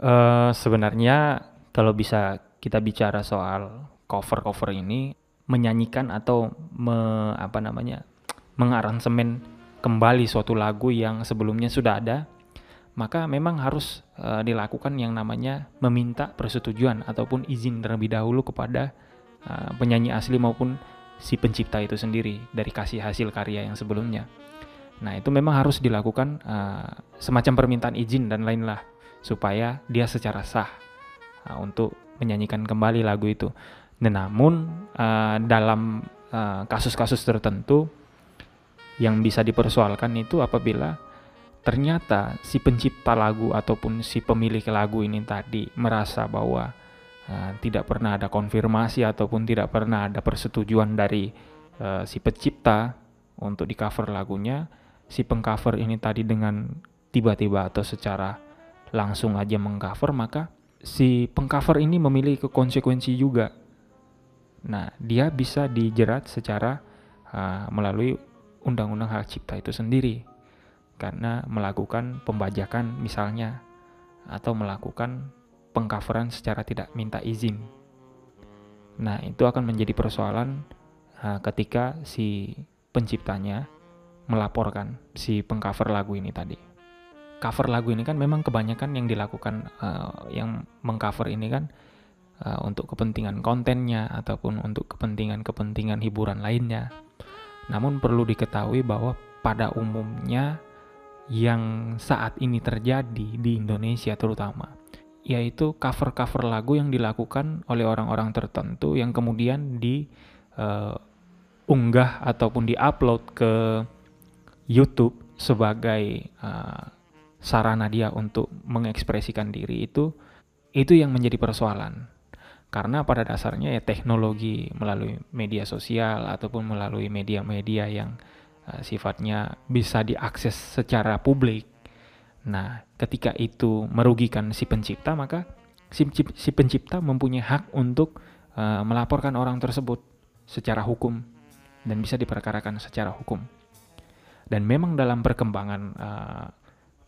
Uh, sebenarnya kalau bisa kita bicara soal cover-cover ini menyanyikan atau me, apa namanya mengaransemen kembali suatu lagu yang sebelumnya sudah ada maka memang harus uh, dilakukan yang namanya meminta persetujuan ataupun izin terlebih dahulu kepada uh, penyanyi asli maupun si pencipta itu sendiri dari kasih hasil karya yang sebelumnya. Nah itu memang harus dilakukan uh, semacam permintaan izin dan lain-lah supaya dia secara sah uh, untuk menyanyikan kembali lagu itu. Dan namun uh, dalam kasus-kasus uh, tertentu yang bisa dipersoalkan itu apabila ternyata si pencipta lagu ataupun si pemilik lagu ini tadi merasa bahwa uh, tidak pernah ada konfirmasi ataupun tidak pernah ada persetujuan dari uh, si pencipta untuk di cover lagunya si pengcover ini tadi dengan tiba-tiba atau secara langsung aja mengcover maka si pengcover ini memiliki konsekuensi juga. Nah, dia bisa dijerat secara uh, melalui undang-undang hak cipta itu sendiri karena melakukan pembajakan misalnya atau melakukan pengcoveran secara tidak minta izin. Nah, itu akan menjadi persoalan uh, ketika si penciptanya melaporkan si pengcover lagu ini tadi. Cover lagu ini kan memang kebanyakan yang dilakukan uh, yang mengcover ini kan uh, untuk kepentingan kontennya ataupun untuk kepentingan-kepentingan hiburan lainnya. Namun perlu diketahui bahwa pada umumnya yang saat ini terjadi di Indonesia terutama yaitu cover-cover lagu yang dilakukan oleh orang-orang tertentu yang kemudian diunggah uh, ataupun diupload ke YouTube sebagai uh, sarana dia untuk mengekspresikan diri itu itu yang menjadi persoalan karena pada dasarnya ya teknologi melalui media sosial ataupun melalui media-media yang uh, sifatnya bisa diakses secara publik. Nah, ketika itu merugikan si pencipta, maka si, si pencipta mempunyai hak untuk uh, melaporkan orang tersebut secara hukum dan bisa diperkarakan secara hukum. Dan memang dalam perkembangan uh,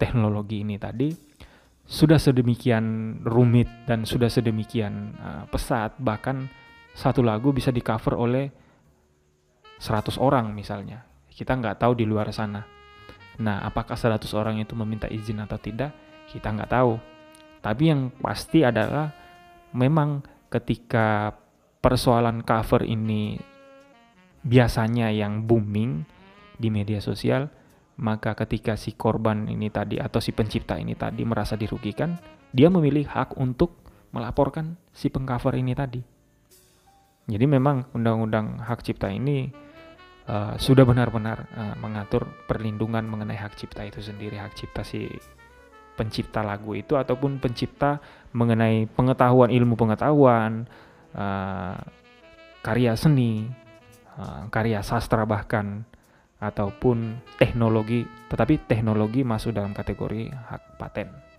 teknologi ini tadi sudah sedemikian rumit dan sudah sedemikian uh, pesat bahkan satu lagu bisa di cover oleh 100 orang misalnya. Kita nggak tahu di luar sana. Nah, apakah 100 orang itu meminta izin atau tidak? Kita nggak tahu. Tapi yang pasti adalah memang ketika persoalan cover ini biasanya yang booming di media sosial, maka ketika si korban ini tadi atau si pencipta ini tadi merasa dirugikan, dia memilih hak untuk melaporkan si pengcover ini tadi. Jadi memang undang-undang hak cipta ini uh, sudah benar-benar uh, mengatur perlindungan mengenai hak cipta itu sendiri, hak cipta si pencipta lagu itu ataupun pencipta mengenai pengetahuan ilmu pengetahuan, uh, karya seni, uh, karya sastra bahkan ataupun teknologi, tetapi teknologi masuk dalam kategori hak paten.